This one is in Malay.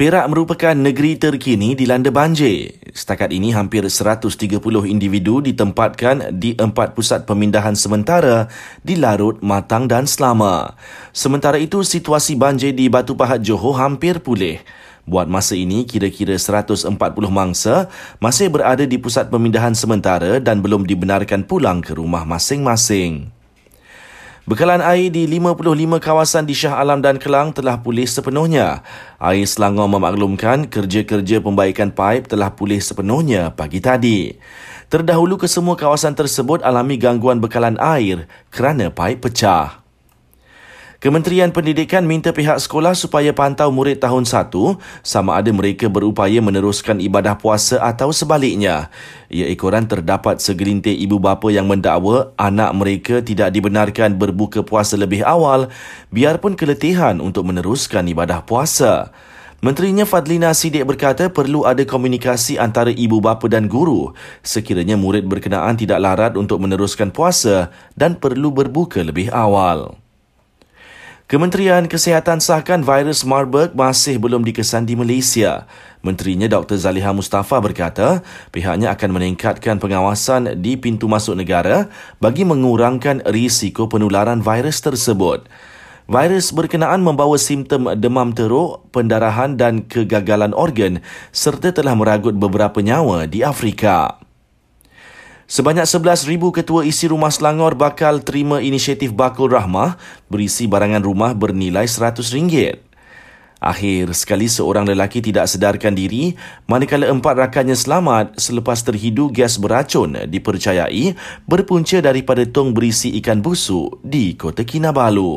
Perak merupakan negeri terkini dilanda banjir. Setakat ini hampir 130 individu ditempatkan di empat pusat pemindahan sementara di Larut, Matang dan Selama. Sementara itu, situasi banjir di Batu Pahat Johor hampir pulih. Buat masa ini, kira-kira 140 mangsa masih berada di pusat pemindahan sementara dan belum dibenarkan pulang ke rumah masing-masing. Bekalan air di 55 kawasan di Shah Alam dan Kelang telah pulih sepenuhnya. Air Selangor memaklumkan kerja-kerja pembaikan paip telah pulih sepenuhnya pagi tadi. Terdahulu kesemua kawasan tersebut alami gangguan bekalan air kerana paip pecah. Kementerian Pendidikan minta pihak sekolah supaya pantau murid tahun 1 sama ada mereka berupaya meneruskan ibadah puasa atau sebaliknya. Ia ekoran terdapat segelintir ibu bapa yang mendakwa anak mereka tidak dibenarkan berbuka puasa lebih awal biarpun keletihan untuk meneruskan ibadah puasa. Menterinya Fadlina Sidik berkata perlu ada komunikasi antara ibu bapa dan guru sekiranya murid berkenaan tidak larat untuk meneruskan puasa dan perlu berbuka lebih awal. Kementerian Kesihatan sahkan virus Marburg masih belum dikesan di Malaysia. Menterinya Dr. Zaliha Mustafa berkata, pihaknya akan meningkatkan pengawasan di pintu masuk negara bagi mengurangkan risiko penularan virus tersebut. Virus berkenaan membawa simptom demam teruk, pendarahan dan kegagalan organ serta telah meragut beberapa nyawa di Afrika. Sebanyak 11,000 ketua isi rumah Selangor bakal terima inisiatif Bakul Rahmah berisi barangan rumah bernilai RM100. Akhir sekali seorang lelaki tidak sedarkan diri manakala empat rakannya selamat selepas terhidu gas beracun dipercayai berpunca daripada tong berisi ikan busuk di Kota Kinabalu.